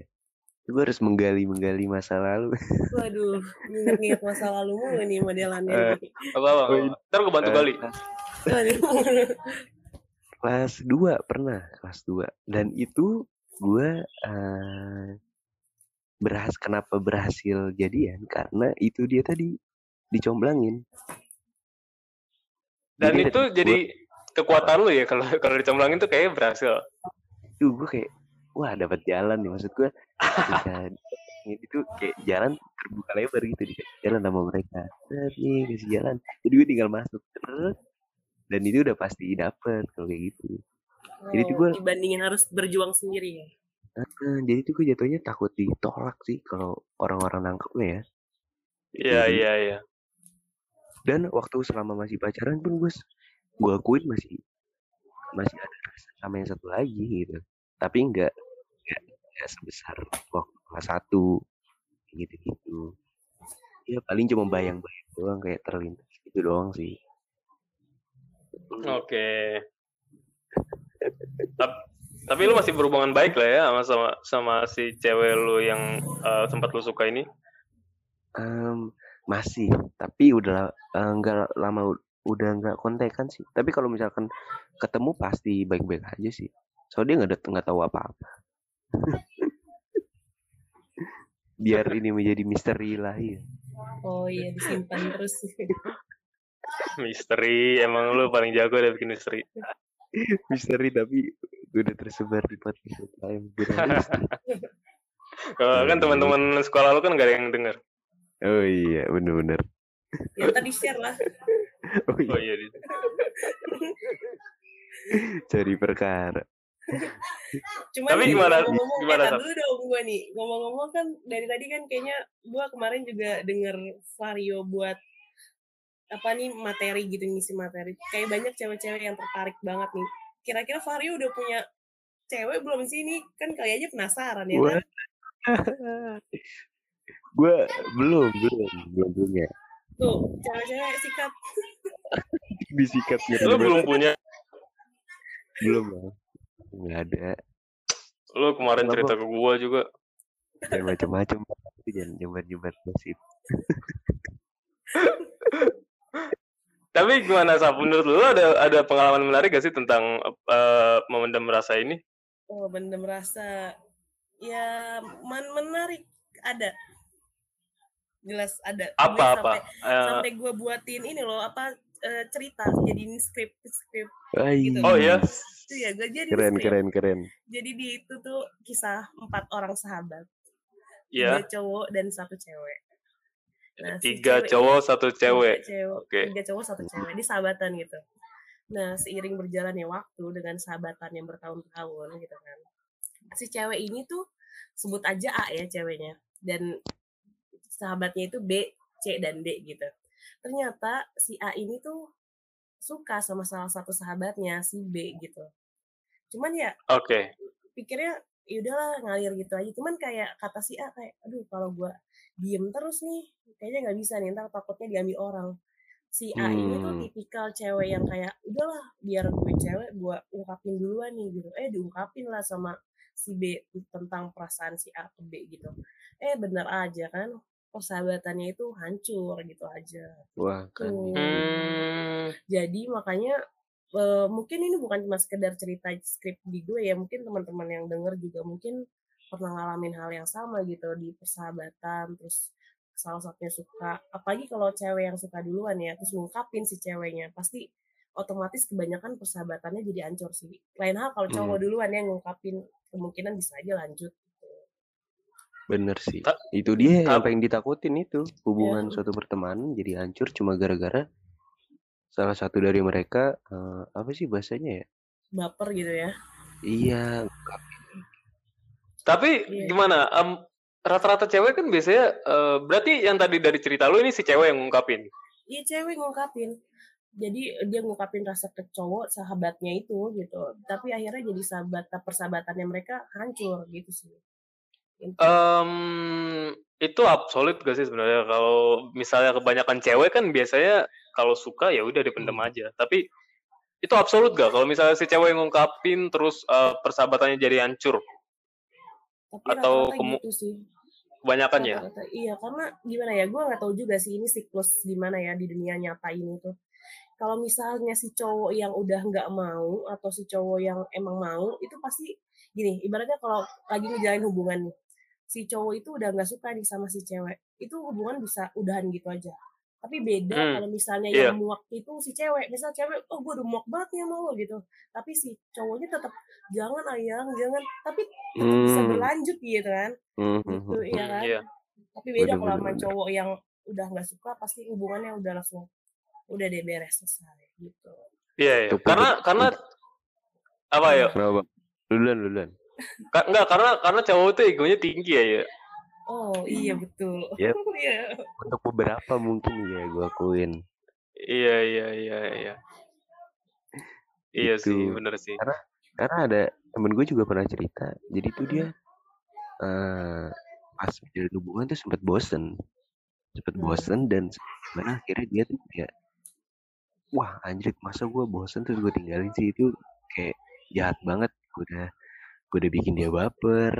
Gue harus menggali menggali masa lalu. Waduh, inget-inget masa lalu mulu nih modelannya. Eh, apa apa, ntar gue bantu Eh, gali kelas 2 pernah kelas 2 dan itu gue eh, berhas kenapa berhasil jadian? Karena itu dia tadi dicomblangin. Dan Jadi itu jadi kekuatan lu ya kalau kalau dicomblangin tuh kayaknya berhasil. Tuh gue kayak wah dapat jalan nih maksud gue itu kayak jalan terbuka lebar gitu dikasih jalan sama mereka. Set, nih kasih jalan. Jadi gue tinggal masuk Terus, dan itu udah pasti dapet kalau kayak gitu Jadi tuh Oh, gua- dibandingin harus berjuang sendiri ya. Nah, jadi tuh gue jatuhnya takut ditolak sih kalau orang-orang nangkepnya ya. Iya iya iya. dan waktu selama masih pacaran pun gue gue akuin masih masih ada rasa sama yang satu lagi gitu. Tapi nggak nggak nggak sebesar waktu kelas satu gitu gitu ya paling cuma bayang-bayang doang kayak terlintas gitu doang sih. Oke. Tap- tapi lu masih berhubungan baik lah ya sama sama sama si cewek lu yang eh, sempat lu suka ini. Em, masih. Tapi udah nggak lama udah nggak kontekan sih. Tapi kalau misalkan ketemu pasti baik-baik aja sih. Soalnya dia nggak ada- nggak tahu apa-apa. Biar ini menjadi misteri lah ya Oh iya disimpan terus. misteri emang lu paling jago deh bikin misteri misteri tapi udah tersebar di podcast lain kan teman-teman sekolah lu kan gak ada yang denger. Oh iya bener-bener. Ya tadi share lah. oh iya. Oh iya cari perkara. Cuman Tapi gimana- ngomong-ngomong, gimana, eh, dulu dong gue nih. Ngomong-ngomong kan dari tadi kan kayaknya gue kemarin juga denger Vario buat apa nih materi gitu ngisi materi. Kayak banyak cewek-cewek yang tertarik banget nih. Kira-kira Vario udah punya cewek belum sih ini? Kan kali aja penasaran ya kan? gue belum belum belum punya Tuh, cewek-cewek sikat. disikat lu banget. belum punya belum lah nggak ada lu kemarin Kenapa? cerita ke gua juga dan macam-macam jangan nyebar-nyebar gosip tapi gimana sih menurut lu ada ada pengalaman menarik gak sih tentang eh, memendam rasa ini? Oh, bener merasa ya men- menarik ada. Jelas ada. Gue apa apa? sampai Eh, sampai gue buatin ini loh apa eh, cerita jadiin skrip skrip Gitu. oh ya itu ya gue jadi keren keren keren. Jadi di itu tuh kisah empat orang sahabat. Ya tiga cowok dan satu cewek nah, si tiga cewek. cowok satu tiga cewek. cewek. Oke. tiga cowok satu cewek. Ini sahabatan gitu. Nah seiring berjalannya waktu dengan sahabatan yang bertahun-tahun gitu kan. Si cewek ini tuh sebut aja A ya ceweknya. Dan sahabatnya itu B C dan D gitu. Ternyata si A ini tuh suka sama salah satu sahabatnya si B gitu. Cuman ya oke. pikirnya ya udahlah ngalir gitu aja. Cuman kayak kata si A kayak aduh kalau gua diem terus nih kayaknya nggak bisa nih ntar takutnya diambil orang si A ini tuh Hmm. tipikal cewek yang kayak udahlah biar gue cewek gua ungkapin duluan nih gitu eh diungkapin lah sama si B tentang perasaan si A ke B gitu eh bener aja kan persahabatannya itu hancur gitu aja. Wah, kan. Tuh. Hmm. Jadi makanya eh, mungkin ini bukan cuma sekedar cerita skrip di gue ya, mungkin teman-teman yang denger juga mungkin pernah ngalamin hal yang sama gitu di persahabatan, terus salah satunya suka, apalagi kalau cewek yang suka duluan ya, terus ngungkapin si ceweknya, pasti otomatis kebanyakan persahabatannya jadi hancur sih. Lain hal kalau cowok Hmm. duluan yang ngungkapin, kemungkinan bisa aja lanjut. gitu. Bener sih. Ta- Itu dia yang ta- pengen ditakutin itu. Hubungan Ya, suatu pertemanan jadi hancur cuma gara-gara salah satu dari mereka eh, apa sih bahasanya ya? baper gitu ya. Iya, Tapi Iya. gimana? Em, rata-rata cewek kan biasanya eh, berarti yang tadi dari cerita lu ini si cewek yang ngungkapin. Iya cewek ngungkapin. Jadi dia ngungkapin rasa ke cowok sahabatnya itu gitu. Tapi akhirnya jadi sahabat persahabatannya mereka hancur gitu sih. Intinya. Em, itu absolut gak sih sebenarnya kalau misalnya kebanyakan cewek kan biasanya kalau suka ya udah dipendam aja. Tapi itu absolut gak kalau misalnya si cewek yang ngungkapin terus eh, persahabatannya jadi hancur Tapi atau rata-rata kemu- gitu sih. kebanyakan ya? Iya karena gimana ya gue nggak tahu juga sih ini siklus gimana ya di dunia nyata ini tuh. Kalau misalnya si cowok yang udah nggak mau atau si cowok yang emang mau itu pasti gini ibaratnya kalau lagi ngejalin hubungan nih si cowok itu udah nggak suka nih sama si cewek itu hubungan bisa udahan gitu aja tapi beda Hmm, kalau misalnya iya. yang muak itu si cewek misal cewek oh gue udah muak banget nih sama lo gitu tapi si cowoknya tetap jangan ayang jangan tapi tetap bisa Hmm. berlanjut gitu kan Hmm, hmm, gitu ya kan iya. tapi beda kalau sama cowok yang udah nggak suka pasti hubungannya udah langsung udah deh beres selesai gitu Iya, iya. Itu Karena karena apa ya? Kenapa? Duluan, duluan. Ka- enggak karena karena cowok tuh egonya tinggi ya, ya. Oh iya betul Yep. Iya. Untuk beberapa mungkin ya gue akuin. Iya, iya, iya, iya. Iya Gitu. sih, bener sih. Karena ada temen gue juga pernah cerita. Jadi tuh dia eh pas menjalin hubungan tuh sempet bosen. Sempet Hmm. bosen dan sebenarnya akhirnya dia tuh kayak wah anjir masa gue bosen terus gue tinggalin sih itu kayak jahat banget. Gue udah gue udah bikin dia baper.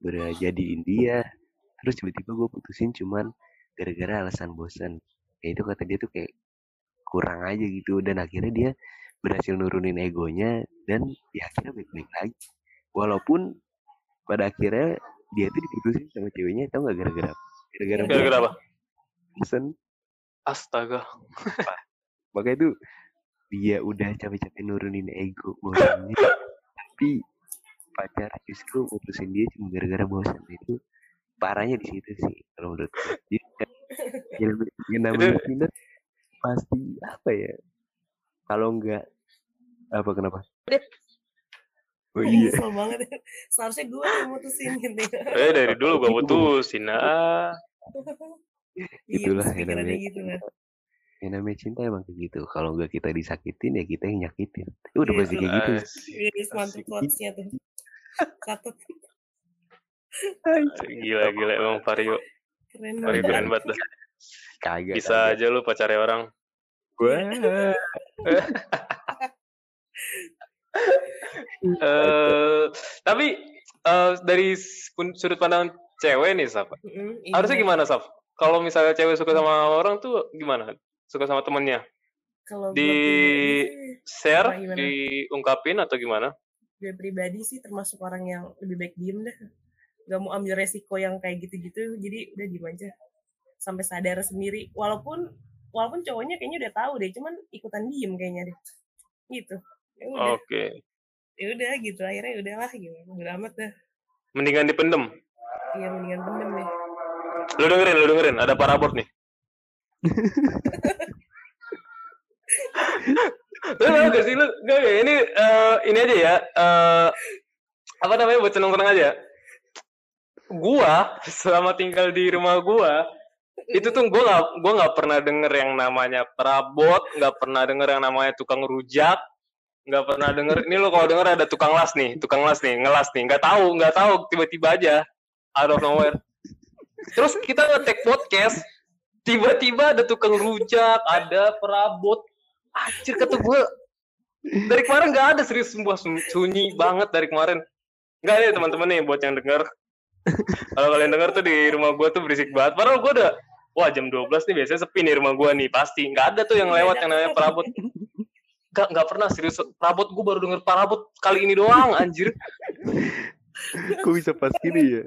Gue udah jadiin dia. Terus tiba-tiba gue putusin cuman gara-gara alasan bosen. Ya itu kata dia tuh kayak kurang aja gitu dan akhirnya dia berhasil nurunin egonya dan ya akhirnya baik-baik lagi walaupun pada akhirnya dia tuh diputusin sama ceweknya tau gak gara-gara gara-gara Gara-gara apa? bosen Astaga. makanya tuh dia udah capek-capek nurunin ego bosannya tapi pacar justru putusin dia cuma gara-gara bosan itu parahnya di situ sih kalau menurut gue jadi yang, yang namanya cinta pasti apa ya kalau enggak apa kenapa? Oh iya. Nyesel banget. Seharusnya gue yang mutusin gitu Eh dari dulu gua putusin. Ah. iya itulah yang namanya gitu kan yang namanya cinta emang kayak gitu. Kalau nggak kita disakitin ya kita yang nyakitin. Ya udah Iya, pasti kayak gitu. Iris mantep Asik. quotes-nya tuh. Catat Gila gila emang Vario. keren Vario banget keren banget dah. kagak Bisa aja lu pacarnya orang. Wah. Eh tapi eh, dari sudut pandang cewek nih, Saf. Iya. Harusnya gimana, Saf? Kalau misalnya cewek suka sama orang tuh gimana? Suka sama temennya? kalau gue Di share, diungkapin atau gimana? gue pribadi sih termasuk orang yang lebih baik diem dah gak mau ambil resiko yang kayak gitu-gitu jadi udah diem aja sampai sadar sendiri walaupun walaupun cowoknya kayaknya udah tahu deh cuman ikutan diem kayaknya deh gitu ya Oke. ya udah gitu akhirnya ya udahlah gitu udah amat dah Mendingan dipendem. iya mendingan pendem deh Lu dengerin, lu dengerin. Ada parabot nih. lu tau gak sih lu? Gak, ini eh, ini aja ya. eh, apa namanya buat seneng-seneng aja. Gua selama tinggal di rumah gua itu tuh gua nggak gua nggak pernah denger yang namanya perabot, nggak pernah denger yang namanya tukang rujak, nggak pernah denger. Ini lo kalau denger ada tukang las nih, tukang las nih, ngelas nih, nggak tahu, nggak tahu tiba-tiba aja out of nowhere. Terus kita nge-take podcast, tiba-tiba ada tukang rujak, ada perabot. Anjir kata gue, dari kemarin nggak ada serius semua sun- sunyi banget dari kemarin. Nggak ada teman-teman nih buat yang denger. Kalau kalian dengar tuh di rumah gua tuh berisik banget. Padahal gua udah wah jam 12 nih biasanya sepi nih rumah gua nih pasti. Nggak ada tuh yang lewat yang namanya perabot. Nggak, nggak pernah serius. Perabot gua baru denger perabot kali ini doang anjir. Kok bisa pas gini ya?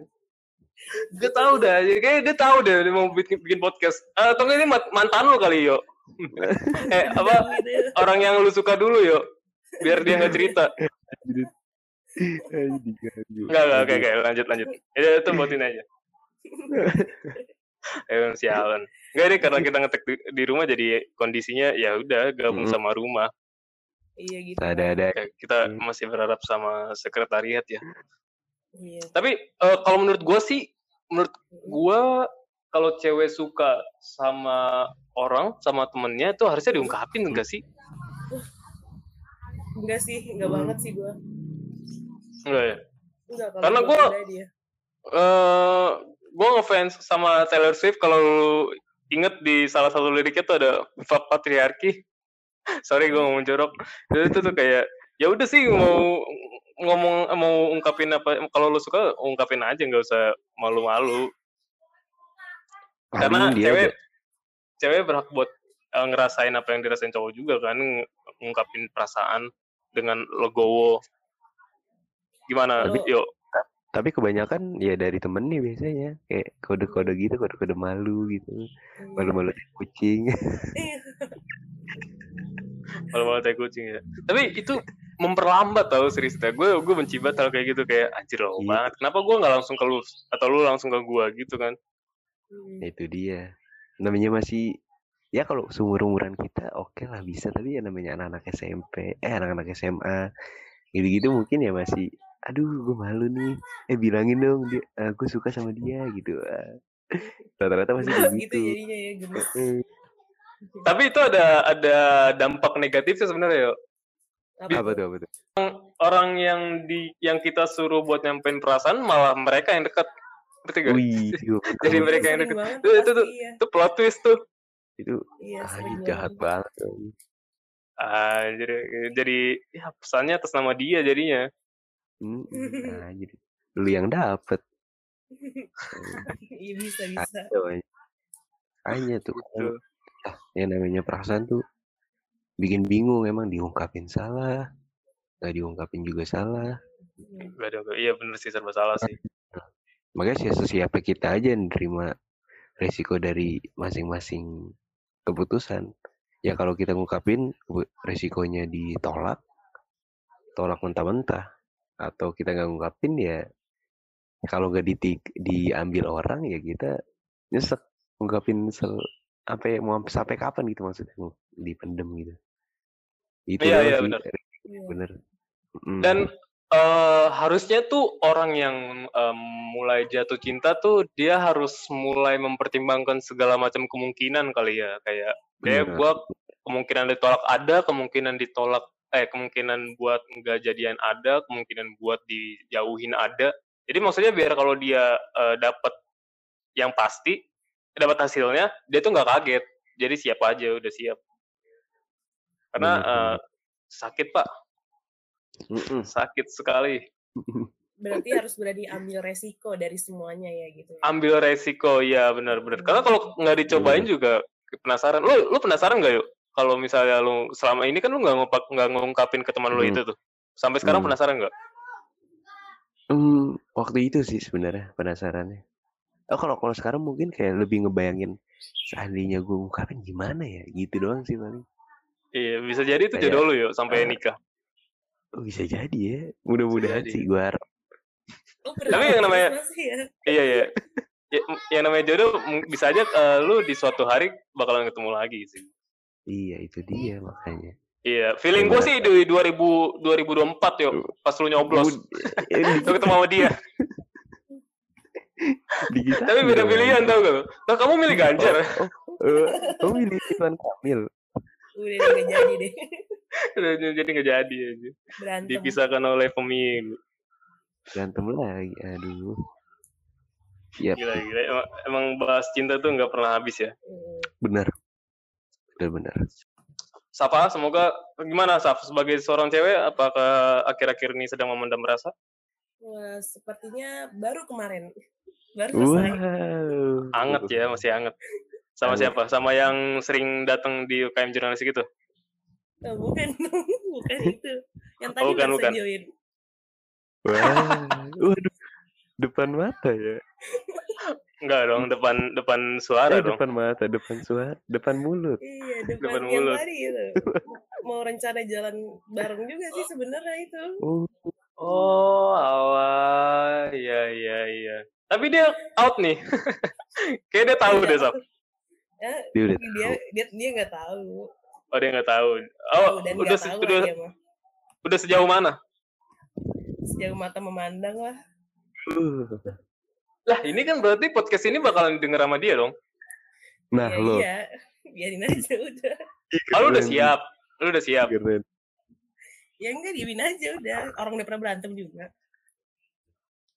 Gak tahu dah. Kayaknya dia tahu deh dia mau bikin, bikin podcast. Eh, atau nggak ini mantan lu kali yo. eh apa orang yang lu suka dulu yo. Biar dia nggak cerita. Anjing. Enggak, enggak, oke, oke, lanjut, lanjut. Ya, itu buatin aja. Eh, sialan. Enggak deh, karena kita ngetek di, di rumah jadi kondisinya ya udah gabung Mm. sama rumah. Iya gitu. Ada ada. Kayak kita Hmm. masih berharap sama sekretariat ya. Iya. Tapi eh, kalau menurut gua sih, menurut gua kalau cewek suka sama orang, sama temennya itu harusnya diungkapin enggak sih? Enggak sih, enggak Hmm. banget sih gua. Enggak ya? Enggak kalau Karena gua gua- pribadi ya. eh gue ngefans sama Taylor Swift kalau lu inget di salah satu liriknya tuh ada fuck patriarki. Sorry gue ngomong jorok. Jadi itu tuh kayak ya udah sih mau ngomong mau ungkapin apa kalau lu suka ungkapin aja nggak usah malu-malu. Karena dia cewek ada- cewek berhak buat eh, ngerasain apa yang dirasain cowok juga kan ng- ngungkapin perasaan dengan legowo. Gimana? Kalau- Yuk. tapi kebanyakan ya dari temen nih biasanya kayak kode-kode gitu kode-kode malu gitu Iya. malu-malu kayak kucing Iya. Malu-malu tai kucing ya. Tapi itu memperlambat tau serius dah. Gue gue benci banget hal kayak gitu kayak anjir loh Iya. banget. Kenapa gue nggak langsung ke lu atau lu langsung ke gue gitu kan? Hmm. Itu dia namanya masih ya kalau seumur umuran kita oke lah bisa tapi ya namanya anak-anak SMP eh anak-anak SMA gitu-gitu mungkin ya masih aduh gue malu nih eh bilangin dong dia aku suka sama dia gitu Ah. rata-rata masih begitu gitu jadinya ya, gemes. Eh, Tapi itu ada ada dampak negatifnya sebenarnya yo. apa tuh apa tuh Orang yang di yang kita suruh buat nyampein perasaan malah mereka yang dekat. Ngerti gak? wih Jadi mereka yang banget Itu- itu tuh. iya. Itu plot twist tuh. itu Iya, ah, jahat banget tuh. Ah, jadi jadi ya pesannya atas nama dia jadinya. Hmm, nah, jadi lu yang dapet Iya bisa bisa. Hanya tuh Gitu. ah, yang namanya perasaan tuh bikin bingung emang diungkapin salah nggak diungkapin juga salah. Gak gak- iya bener sih serba salah sih. makanya sih sesiapa kita aja yang nerima resiko dari masing-masing keputusan ya kalau kita ngungkapin resikonya ditolak tolak mentah-mentah atau kita nggak ngungkapin ya kalau nggak ditik diambil orang ya kita nyesek ngungkapin sel apa ya mau sampai kapan gitu maksudnya dipendem gitu itu Iya, iya, bener. Iya. bener Mm. Dan eh, harusnya tuh orang yang em, mulai jatuh cinta tuh dia harus mulai mempertimbangkan segala macam kemungkinan kali ya kayak kayak gua kemungkinan ditolak ada kemungkinan ditolak eh kemungkinan buat nggak jadian ada kemungkinan buat dijauhin ada jadi maksudnya biar kalau dia eh, dapat yang pasti dapat hasilnya dia tuh nggak kaget jadi siap aja udah siap karena Bener, bener. eh, sakit pak Mm-mm. sakit sekali Berarti harus berani ambil resiko dari semuanya ya gitu. ya. ambil resiko ya benar-benar karena kalau nggak dicobain Bener. juga penasaran lu lu penasaran nggak yuk kalau misalnya lu selama ini kan lu nggak ngupak nggak ngungkapin ke teman lu Hmm. itu tuh sampai sekarang Hmm. penasaran nggak Hmm, waktu itu sih sebenarnya penasarannya. Oh kalau kalau sekarang mungkin kayak lebih ngebayangin seandainya gue ngungkapin gimana ya gitu doang sih paling. iya bisa jadi itu jodoh lu yuk sampai eh, nikah Oh, bisa jadi ya. Mudah-mudahan sih gue harap. Oh, Tapi yang namanya- ya. iya iya Ya, yang namanya jodoh bisa aja eh, lu di suatu hari bakalan ketemu lagi sih Iya itu dia makanya. iya feeling gue sih di 2000 2024 yuk pas lu nyoblos eh, lu ketemu sama dia tapi beda pilihan tau gak nah kamu milih Ganjar Oh, oh, oh milih Ridwan Kamil. Udah nggak jadi deh. Udah, jadi nggak jadi aja Berantem. dipisahkan oleh pemilu Berantem lagi. Aduh. Yap, Gila, gila. Emang, emang bahas cinta tuh nggak pernah habis ya. Hmm. benar. Benar-benar. Safa, semoga gimana Saf sebagai seorang cewek apakah akhir-akhir ini sedang memendam rasa? Wah, sepertinya baru kemarin. Baru selesai. Wow. Anget ya, masih anget. Sama Anget. siapa? Sama yang sering datang di UKM jurnalistik itu? Oh, bukan, bukan itu. Yang tadi Oh, bukan, bukan. join. Wah, waduh, depan mata ya. Enggak dong, depan depan suara Eh, dong. depan mata, depan suara, depan mulut. Iya, depan, Depan yang mulut. tadi itu. Mau rencana jalan bareng juga sih sebenarnya itu. Oh, Oh, awal. Iya, iya, iya. Tapi dia out nih. Kayak dia tahu Iya. deh, Sob. Ya, dia udah dia tahu. dia dia nggak tahu. Oh, dia nggak tahu. Oh, dan udah se- tahu udah dia udah sejauh mana? Sejauh mata memandang lah. Uh. Lah, ini kan berarti podcast ini bakalan denger sama dia dong. Nah, ya, lo. iya, biarin aja udah. Oh, lu udah Keren, siap. Lu udah siap. Keren. Ya enggak diemin aja udah. Orang udah pernah berantem juga.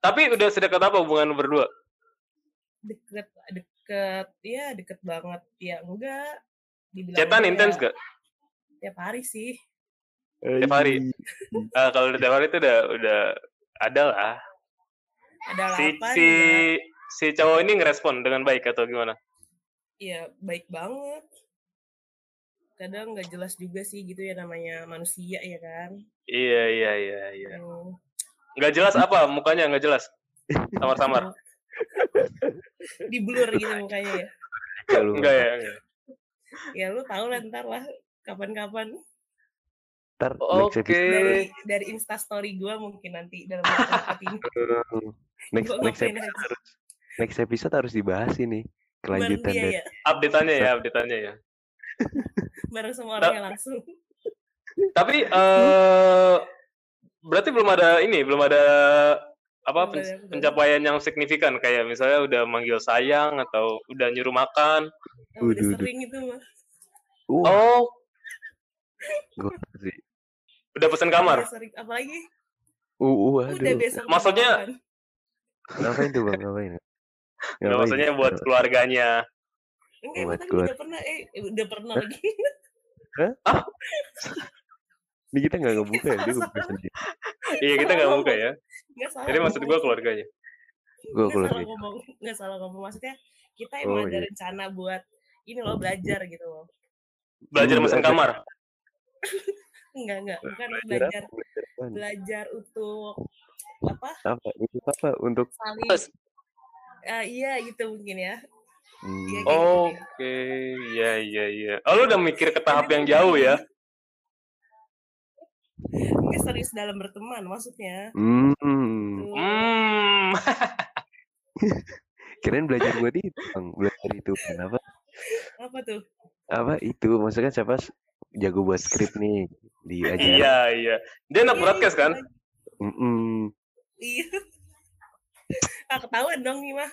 Tapi udah sedekat apa hubungan lu berdua? Deket, deket, ya deket banget. Ya enggak. Dibilang Cetan enggak. intens gak? Tiap hari sih. Tiap hari? Ah, kalau udah tiap hari itu udah udah ada lah. Ada Si lapan si enggak. si cowok ini ngerespon dengan baik atau gimana? Ya baik banget. Kadang nggak jelas juga sih gitu ya namanya manusia ya kan. Iya iya iya iya. Hmm. Nggak jelas apa mukanya nggak jelas. Samar-samar. Di blur gitu mukanya ya. Kalau Enggak ya. enggak. Ya lu tau lah ntar lah kapan-kapan Ntar Oke. episode, dari dari Insta story gua mungkin nanti dalam waktu ini. Next, next episode aja. harus next episode harus dibahas ini kelanjutan dia dari ya, Update-annya ya, update-annya ya. bareng sama Ta- orangnya langsung. Tapi eh berarti belum ada ini, belum ada apa Belum pen- ada- pencapaian yang signifikan kayak misalnya udah manggil sayang atau udah nyuruh makan. Oh, udah sering itu mah. Wah, Oh, gua sih. udah pesen kamar. Apalagi Uh, uh, udah aduh. besok Maksudnya-. Ngapain tuh bang? Ngapain? Nggak, Ngapain? maksudnya buat keluarganya. Enggak, buat keluar- udah pernah eh eh, udah pernah lagi. Ini kita nggak ngebuka ya, dia ngebuka sendiri. Iya, kita nggak buka ya. Enggak salah. Jadi maksud gua keluarganya. Gue Nggak keluar salah ngomong, nggak salah ngomong. Maksudnya kita Oh, emang ada iya. rencana buat ini loh belajar gitu loh. Belajar ada- kamar. Enggak, enggak, bukan Belajar belajar untuk apa? Apa? Untuk apa? Untuk Saling Ah, iya gitu mungkin ya. hmm, Iya, gitu deh. Oke, iya iya iya. Oh, lu udah mikir ke tahap yang jauh ya? Enggak serius dalam berteman maksudnya. hmm, Tuh. Hmm. kirain belajar buat itu bang, belajar itu kenapa? Apa tuh? Apa itu? Maksudnya siapa jago buat skrip nih diajar? Iya iya. Dia anak Iya, broadcast kan? Mm-mm. Iya. Ah, ketahuan dong nih mah.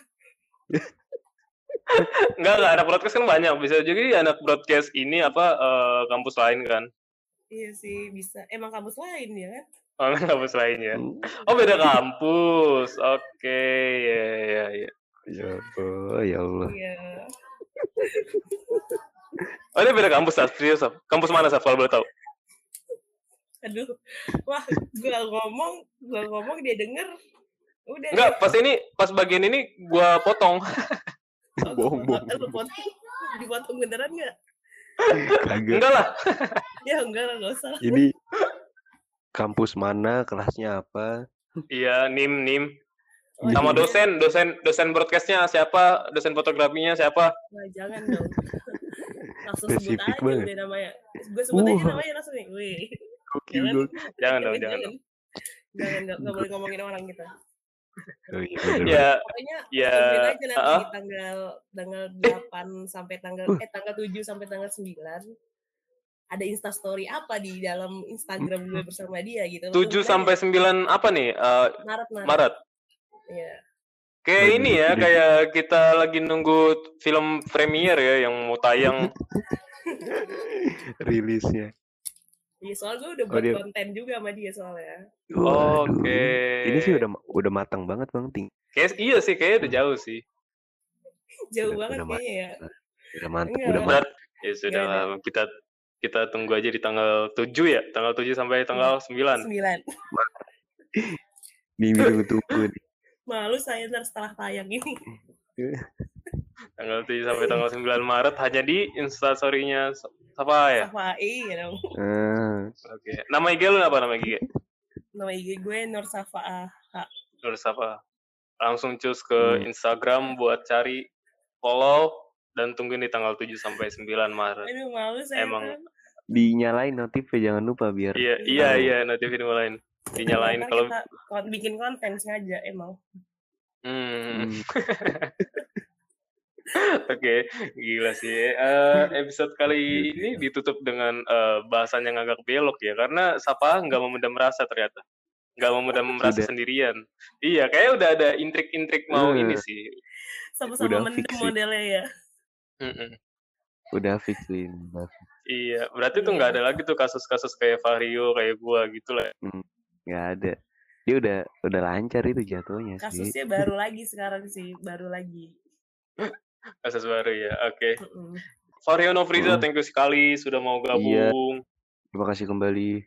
Enggak enggak anak broadcast kan banyak. Bisa jadi anak broadcast ini apa eh, kampus lain kan? Iya sih bisa. Emang kampus lain ya kan? Oh, kampus lain ya. Hmm, Oh, beda kampus. Oke, ya ya ya. Ya Allah, ya Allah. Iya. Oh, dia beda kampus, Saf. Serius, Saf. Kampus mana, Saf, kalau boleh tahu? Aduh. Wah, gua ngomong, gua ngomong dia denger. Udah. Enggak, pas ini, pas bagian ini gua potong. Oh, bohong, gua bohong. potong, gua potong. Dipotong beneran nggak? Enggak lah. Ya enggak lah, nggak usah. Ini kampus mana, kelasnya apa? Iya, nim nim. Oh, Sama iya. dosen, dosen dosen broadcastnya siapa? Dosen fotografinya siapa? Wah, jangan dong. Langsung sebut aja banget. udah namanya. Gue sebut aja Wah. namanya langsung nih. Wih. Gokil, Jangan. gokil. Jangan dong, jangan dong. Jangan, nggak nggak boleh ngomongin orang kita. Oh, iya, bener, Ya, Pokoknya ya. aja nanti ah. tanggal tanggal 8 sampai tanggal Uh. eh tanggal 7 sampai tanggal 9 ada Insta story apa di dalam Instagram gue bersama dia gitu. Lo 7 tungguin sampai aja. 9 apa nih? Eh, Maret Maret. Maret. Iya. Kayak Waduh, ini ya, ini- kayak kita lagi nunggu film premier ya yang mau tayang. Rilisnya. Iya, soalnya gue udah Oh, buat dia- konten juga sama dia soalnya. Waduh, Oke. Ini sih udah udah matang banget bang, ting. Kayak iya sih, kayaknya udah jauh sih. Jauh Udah- banget udah kayaknya ya. Udah mantap, Enggak. udah mantap. Ya sudah, kita kita tunggu aja di tanggal 7 ya, tanggal 7 sampai tanggal 9. 9. Mimi tunggu-tunggu nih. Malu saya ntar setelah tayang ini. Tanggal 7 sampai tanggal 9 Maret hanya di instastory-nya apa ya? Sama iya dong. Ah, Oke. Nama IG lu apa nama IG? Nama IG gue Nur Safa Terus apa? Langsung cus ke Hmm. Instagram buat cari follow dan tungguin di tanggal 7 sampai 9 Maret. Aduh malu saya Emang. tuh. dinyalain notif ya jangan lupa biar Iya, iya, tahu. iya, notifin lain. Dinyalain Ntar kalau kita bikin konten sengaja emang. hmm. Hmm. Oke, gila sih. Eh, episode kali ini ditutup dengan eh, bahasan yang agak belok ya, karena Sapa nggak memendam rasa ternyata, nggak memendam rasa Udah. sendirian. Iya, kayak udah ada intrik-intrik mau Eh. ini sih. Sama-sama Udah mendem fix sih. modelnya ya. Mm-mm. udah fix fix. Iya, berarti tuh nggak ada lagi tuh kasus-kasus kayak Vario, kayak gua gitu lah. nggak ada dia udah udah lancar itu jatuhnya sih Kasusnya baru lagi sekarang sih, baru lagi. Kasus baru ya. Oke. Mm-mm. Vario Novriza, Mm. thank you sekali sudah mau gabung. terima kasih kembali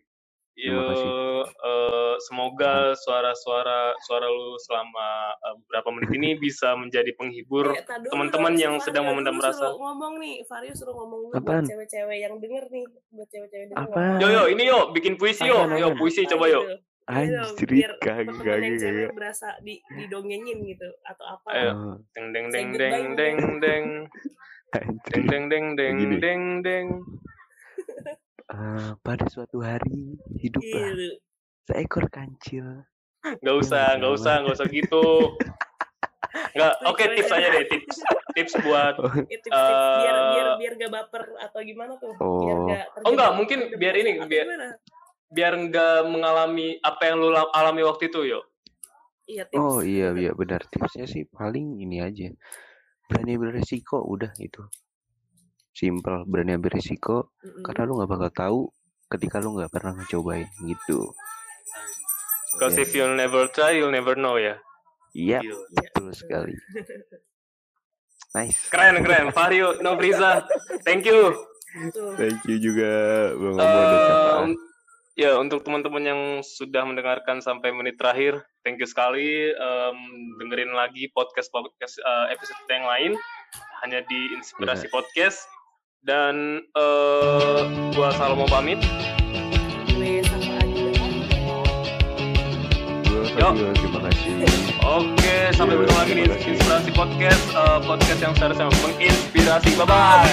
Yo, Terima kasih. eh, semoga suara-suara suara lu selama eh, beberapa menit ini bisa menjadi penghibur teman-teman yang Vario sedang memendam rasa. ngomong nih, Vario suruh ngomong dulu Apaan? buat cewek-cewek yang denger nih, buat cewek-cewek denger. Apaan? Yo yo, ini yo bikin puisi yo, Apaan, yo puisi Apa coba yo. Gitu. Ayo dong, anjir biar kagak teman-teman yang cewek berasa di didongengin gitu atau apa. Ayo. Deng deng deng deng deng deng deng deng deng deng deng deng. Pada suatu hari hiduplah Gitu. seekor kancil Gak usah, gak usah, gak usah gitu. Nggak, oke tips aja deh tips, tips buat. oh, tips, tips biar Eh, biar biar gak baper atau gimana tuh? Biar Oh. gak Oh, enggak, mungkin terjebak biar ini, biar- gimana? Biar nggak mengalami apa yang lu la- alami waktu itu yo. Iya tips. oh iya iya benar tipsnya sih paling ini aja berani beresiko udah itu simple berani beresiko Mm-mm. karena lu nggak bakal tahu ketika lu nggak pernah ngecobain gitu Because Yes. if you'll never try, you'll never know ya. iya betul sekali nice Keren, keren. Vario Novriza, thank you. Thank you juga bang Em, ya, untuk teman-teman yang sudah mendengarkan sampai menit terakhir, thank you sekali. Em, dengerin lagi podcast podcast eh, episode kita yang lain hanya di Inspirasi Podcast. Dan eh gua Salomo pamit. Gue sama Adi. Yo. Yo. terima kasih Oke, sampai bertemu lagi di. Inspirasi Podcast, eh, podcast yang seharusnya menginspirasi. Bye bye.